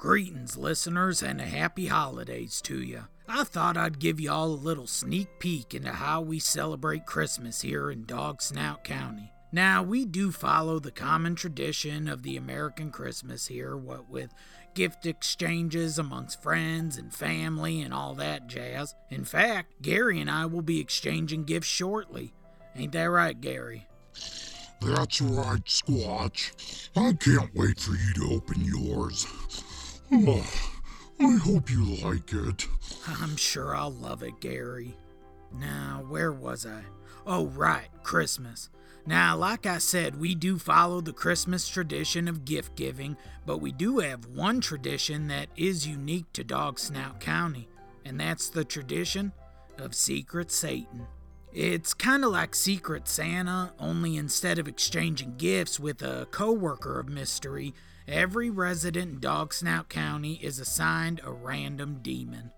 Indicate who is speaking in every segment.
Speaker 1: Greetings, listeners, and a happy holidays to you. I thought I'd give you all a little sneak peek into how we celebrate Christmas here in Dog Snout County. Now, we do follow the common tradition of the American Christmas here, what with gift exchanges amongst friends and family and all that jazz. In fact, Gary and I will be exchanging gifts shortly. Ain't that right, Gary?
Speaker 2: That's right, Squatch. I can't wait for you to open yours. Oh, I hope you like it.
Speaker 1: I'm sure I'll love it, Gary. Now, where was I? Oh, right, Christmas. Now, like I said, we do follow the Christmas tradition of gift giving, but we do have one tradition that is unique to Dog Snout County, and that's the tradition of Secret Satan. It's kind of like Secret Santa, only instead of exchanging gifts with a coworker of mystery, every resident in Dog Snout County is assigned a random demon.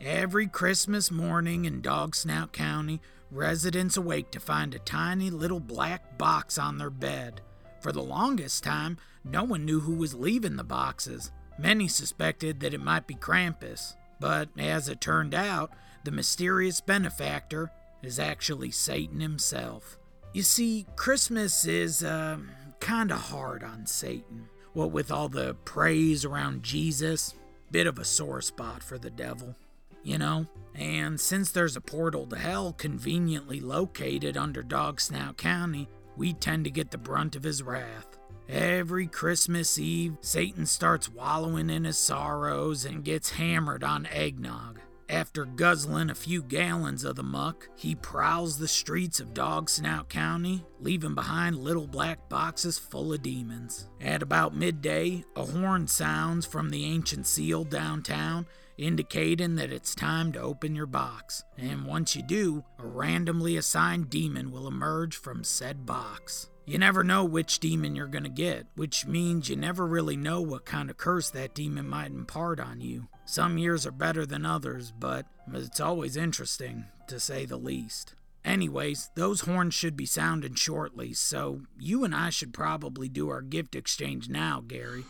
Speaker 1: Every Christmas morning in Dog Snout County, residents awake to find a tiny little black box on their bed. For the longest time, no one knew who was leaving the boxes. Many suspected that it might be Krampus, but as it turned out, the mysterious benefactor is actually Satan himself. You see, Christmas is uh, kind of hard on Satan. What with all the praise around Jesus, bit of a sore spot for the devil, you know? And since there's a portal to hell conveniently located under Dog Snout County, we tend to get the brunt of his wrath. Every Christmas Eve, Satan starts wallowing in his sorrows and gets hammered on eggnog. After guzzling a few gallons of the muck, he prowls the streets of Dog Snout County, leaving behind little black boxes full of demons. At about midday, a horn sounds from the ancient seal downtown, indicating that it's time to open your box. And once you do, a randomly assigned demon will emerge from said box. You never know which demon you're going to get, which means you never really know what kind of curse that demon might impart on you. Some years are better than others, but it's always interesting, to say the least. Anyways, those horns should be sounding shortly, so you and I should probably do our gift exchange now, Gary.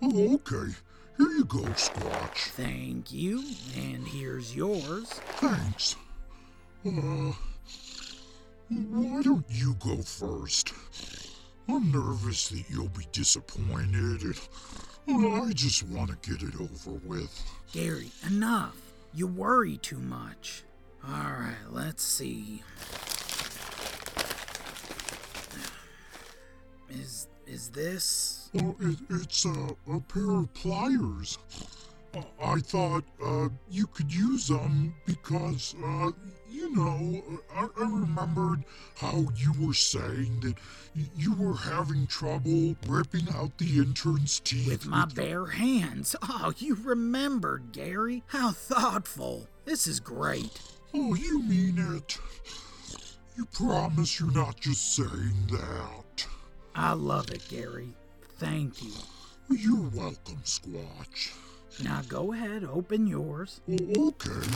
Speaker 2: Oh, okay. Here you go, Squatch.
Speaker 1: Thank you, and here's yours.
Speaker 2: Thanks. Uh, why don't you go first? I'm nervous that you'll be disappointed, and I just want to get it over with.
Speaker 1: Gary, enough. You worry too much. Alright, let's see. Is is this?
Speaker 2: Oh, it, it's a, a pair of pliers. I thought uh, you could use them because, uh, you know, I, I remembered how you were saying that y- you were having trouble ripping out the intern's teeth.
Speaker 1: With my bare hands. Oh, you remembered, Gary. How thoughtful. This is great.
Speaker 2: Oh, you mean it? You promise you're not just saying that?
Speaker 1: I love it, Gary. Thank you.
Speaker 2: You're welcome, Squatch.
Speaker 1: Now go ahead, open yours.
Speaker 2: Okay.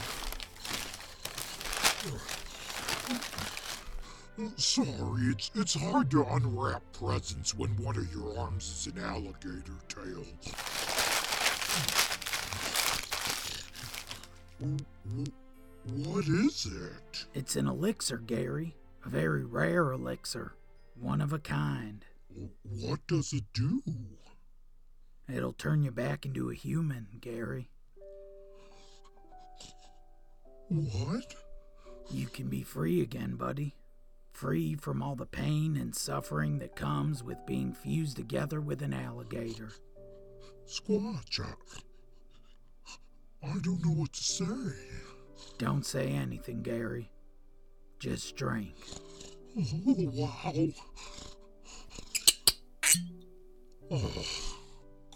Speaker 2: Uh, Sorry, it's it's hard to unwrap presents when one of your arms is an alligator tail. What is it?
Speaker 1: It's an elixir, Gary. A very rare elixir. One of a kind.
Speaker 2: What does it do?
Speaker 1: It'll turn you back into a human, Gary.
Speaker 2: What?
Speaker 1: You can be free again, buddy. Free from all the pain and suffering that comes with being fused together with an alligator.
Speaker 2: Squatch, I, I don't know what to say.
Speaker 1: Don't say anything, Gary. Just drink.
Speaker 2: Oh, wow. Oh,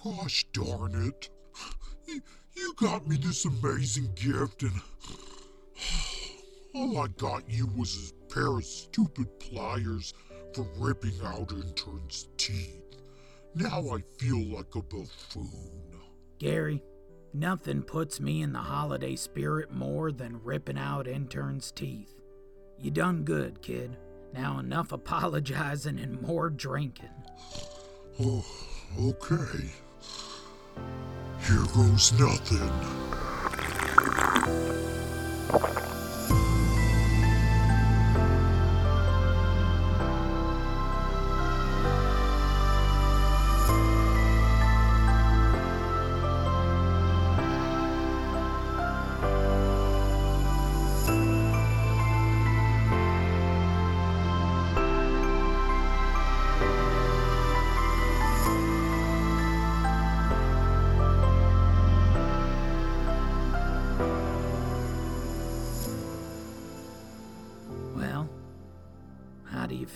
Speaker 2: gosh darn it. You, got me this amazing gift, and all I got you was a pair of stupid pliers for ripping out interns' teeth. Now I feel like a buffoon.
Speaker 1: Gary, nothing puts me in the holiday spirit more than ripping out interns' teeth. You done good, kid. Now enough apologizing and more drinking.
Speaker 2: Oh, okay.
Speaker 3: Here goes nothing.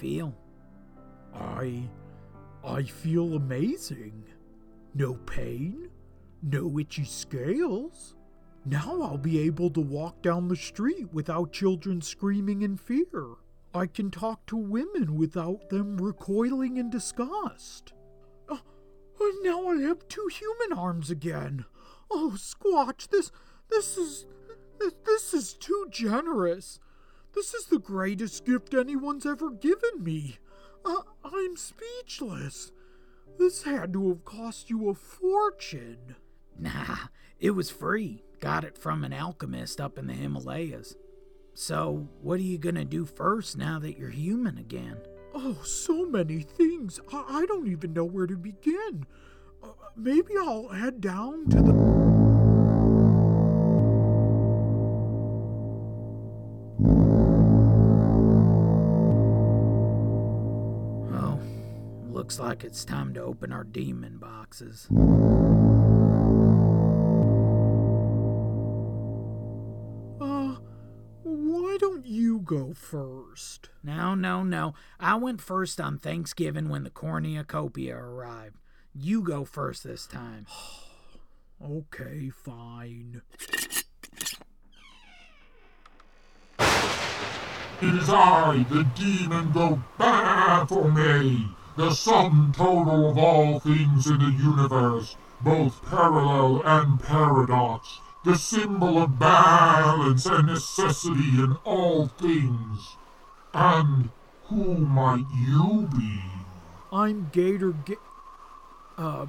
Speaker 1: Feel?
Speaker 4: I. I feel amazing. No pain, no itchy scales. Now I'll be able to walk down the street without children screaming in fear. I can talk to women without them recoiling in disgust. Uh, now I have two human arms again. Oh, Squatch, this this is this is too generous. This is the greatest gift anyone's ever given me. Uh, I'm speechless. This had to have cost you a fortune.
Speaker 1: Nah, it was free. Got it from an alchemist up in the Himalayas. So, what are you gonna do first now that you're human again?
Speaker 4: Oh, so many things. I, I don't even know where to begin. Uh, maybe I'll head down to the.
Speaker 1: Looks like it's time to open our demon boxes.
Speaker 4: Uh, why don't you go first?
Speaker 1: No, no, no. I went first on Thanksgiving when the cornucopia arrived. You go first this time.
Speaker 4: Okay, fine.
Speaker 3: It is I, the demon, go Baphomet, the sum total of all things in the universe, both parallel and paradox, the symbol of balance and necessity in all things. And who might you be?
Speaker 4: I'm Gator Ga- uh,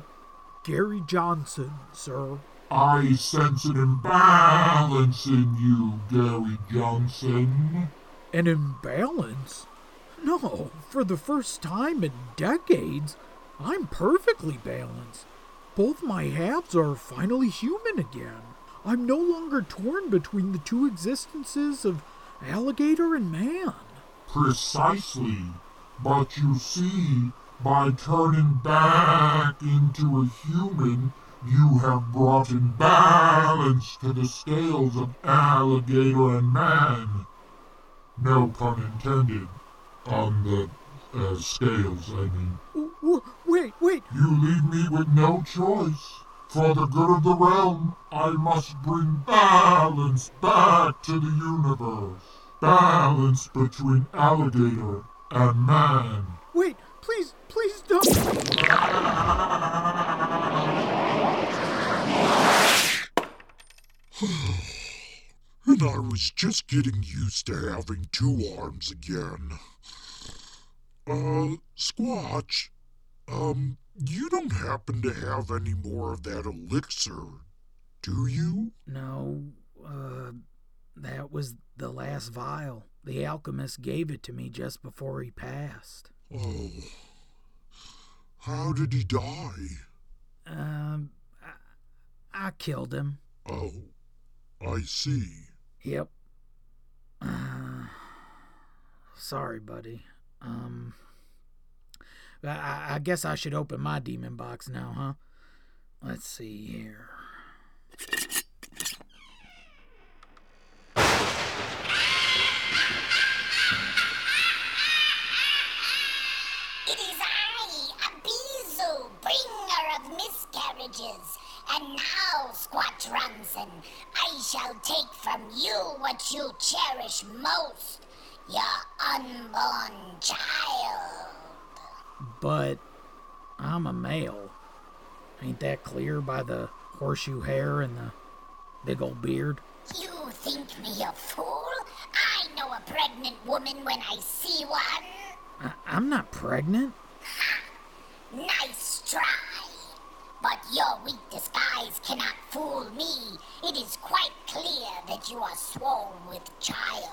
Speaker 4: Gary Johnson, sir.
Speaker 3: I sense an imbalance in you, Gary Johnson.
Speaker 4: An imbalance? No, for the first time in decades, I'm perfectly balanced. Both my halves are finally human again. I'm no longer torn between the two existences of alligator and man.
Speaker 3: Precisely. But you see, by turning back into a human, you have brought in balance to the scales of alligator and man. No pun intended. On the uh, scales, I mean.
Speaker 4: W- w- wait, wait.
Speaker 3: You leave me with no choice. For the good of the realm, I must bring balance back to the universe. Balance between alligator and man.
Speaker 4: Wait, please, please don't.
Speaker 3: And I was just getting used to having two arms again. Uh, Squatch, um, you don't happen to have any more of that elixir, do you?
Speaker 1: No, uh, that was the last vial. The alchemist gave it to me just before he passed.
Speaker 3: Oh. How did he die?
Speaker 1: Um, I, I killed him.
Speaker 3: Oh, I see.
Speaker 1: Yep. Uh, sorry, buddy. Um, I, I guess I should open my demon box now, huh? Let's see here.
Speaker 5: It is I, Abyzou, bringer of miscarriages. And now, Squatch Ronson, I shall take from you what you cherish most your unborn child.
Speaker 1: But I'm a male. Ain't that clear by the horseshoe hair and the big old beard?
Speaker 5: You think me a fool? I know a pregnant woman when I see one.
Speaker 1: I, I'm not pregnant.
Speaker 5: Nice try. But Your weak disguise cannot fool me. It is quite clear that you are sworn with child.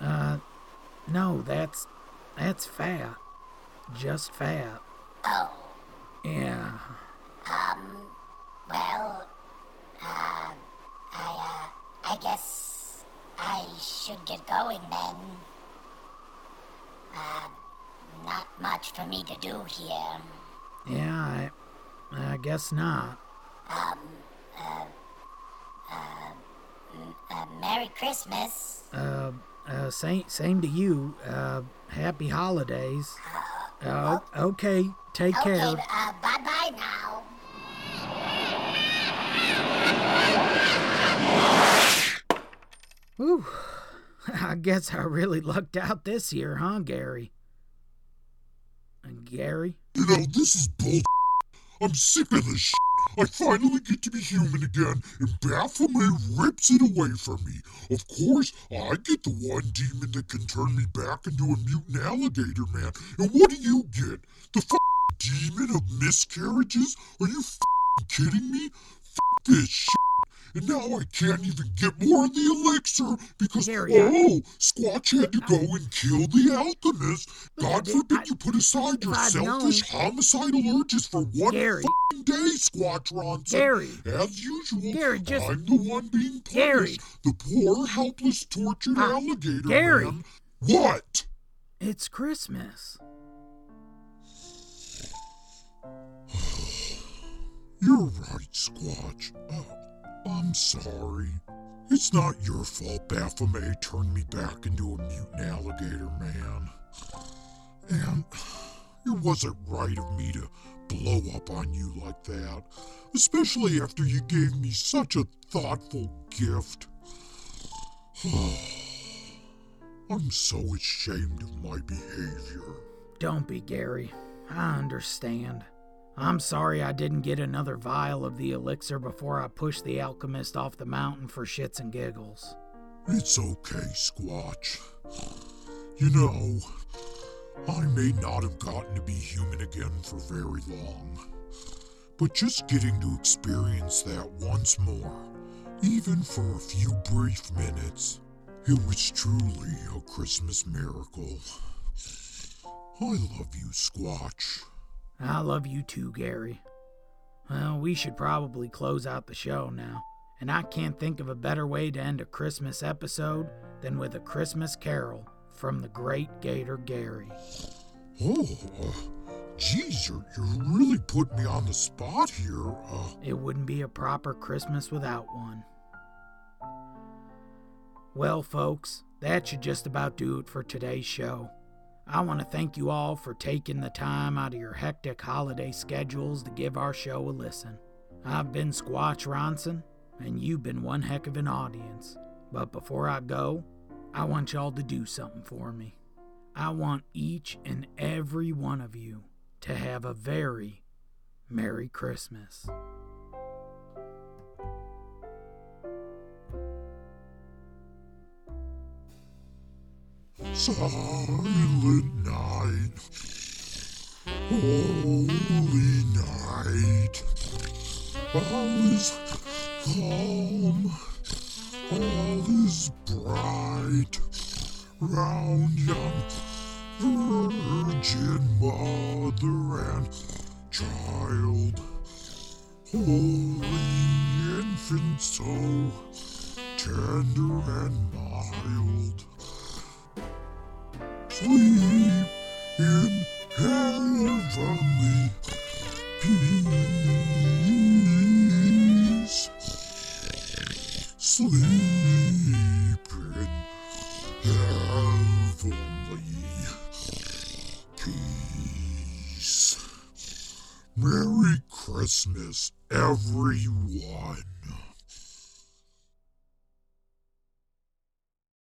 Speaker 1: Uh, no, that's that's fat. Just fat.
Speaker 5: Oh,
Speaker 1: Yeah.
Speaker 5: Um, well, uh, I, uh, I guess I should get going then. Uh, not much for me to do here.
Speaker 1: Yeah, I guess not.
Speaker 5: Um, uh, uh, Merry Christmas.
Speaker 1: Uh, uh same same to you. Uh, happy holidays. Uh, okay, take
Speaker 5: Okay,
Speaker 1: care.
Speaker 5: uh, bye bye now.
Speaker 1: Whew. I guess I really lucked out this year, huh, Gary? And Gary?
Speaker 2: You know, this is bull. I'm sick of this shit. I finally get to be human again, and Baphomet rips it away from me. Of course, I get the one demon that can turn me back into a mutant alligator man. And what do you get? The f- demon of miscarriages? Are you f- kidding me? F- this shit. And now I can't even get more of the elixir because, oh, Squatch had to go and kill the alchemist. God forbid
Speaker 1: I-
Speaker 2: you put aside your selfish homicidal urges for one
Speaker 1: Gary.
Speaker 2: f***ing day, Squatch Ronson.
Speaker 1: Gary.
Speaker 2: As usual,
Speaker 1: Gary, just-
Speaker 2: I'm the one being punished.
Speaker 1: Gary.
Speaker 2: The poor, helpless, tortured
Speaker 1: Uh,
Speaker 2: alligator
Speaker 1: Gary.
Speaker 2: man. What?
Speaker 1: It's Christmas.
Speaker 2: You're right, Squatch. Uh, I'm sorry. It's not your fault Baphomet turned me back into a mutant alligator man. And it wasn't right of me to blow up on you like that, especially after you gave me such a thoughtful gift. I'm so ashamed of my behavior.
Speaker 1: Don't be, Gary. I understand. I'm sorry I didn't get another vial of the elixir before I pushed the alchemist off the mountain for shits and giggles.
Speaker 2: It's okay, Squatch. You know, I may not have gotten to be human again for very long, but just getting to experience that once more, even for a few brief minutes, it was truly a Christmas miracle. I love you, Squatch.
Speaker 1: I love you too, Gary. Well, we should probably close out the show now, and I can't think of a better way to end a Christmas episode than with a Christmas carol from the great Gator Gary.
Speaker 2: Oh, geez, you're, you're really putting me on the spot here. Uh,
Speaker 1: It wouldn't be a proper Christmas without one. Well, folks, that should just about do it for today's show. I want to thank you all for taking the time out of your hectic holiday schedules to give our show a listen. I've been Squatch Ronson, and you've been one heck of an audience. But before I go, I want y'all to do something for me. I want each and every one of you to have a very Merry Christmas.
Speaker 2: Silent night, holy night, all is calm, all is bright, round young Virgin Mother and Child, holy infant so tender and sleep in heavenly peace. Sleep in heavenly peace. Merry Christmas, everyone.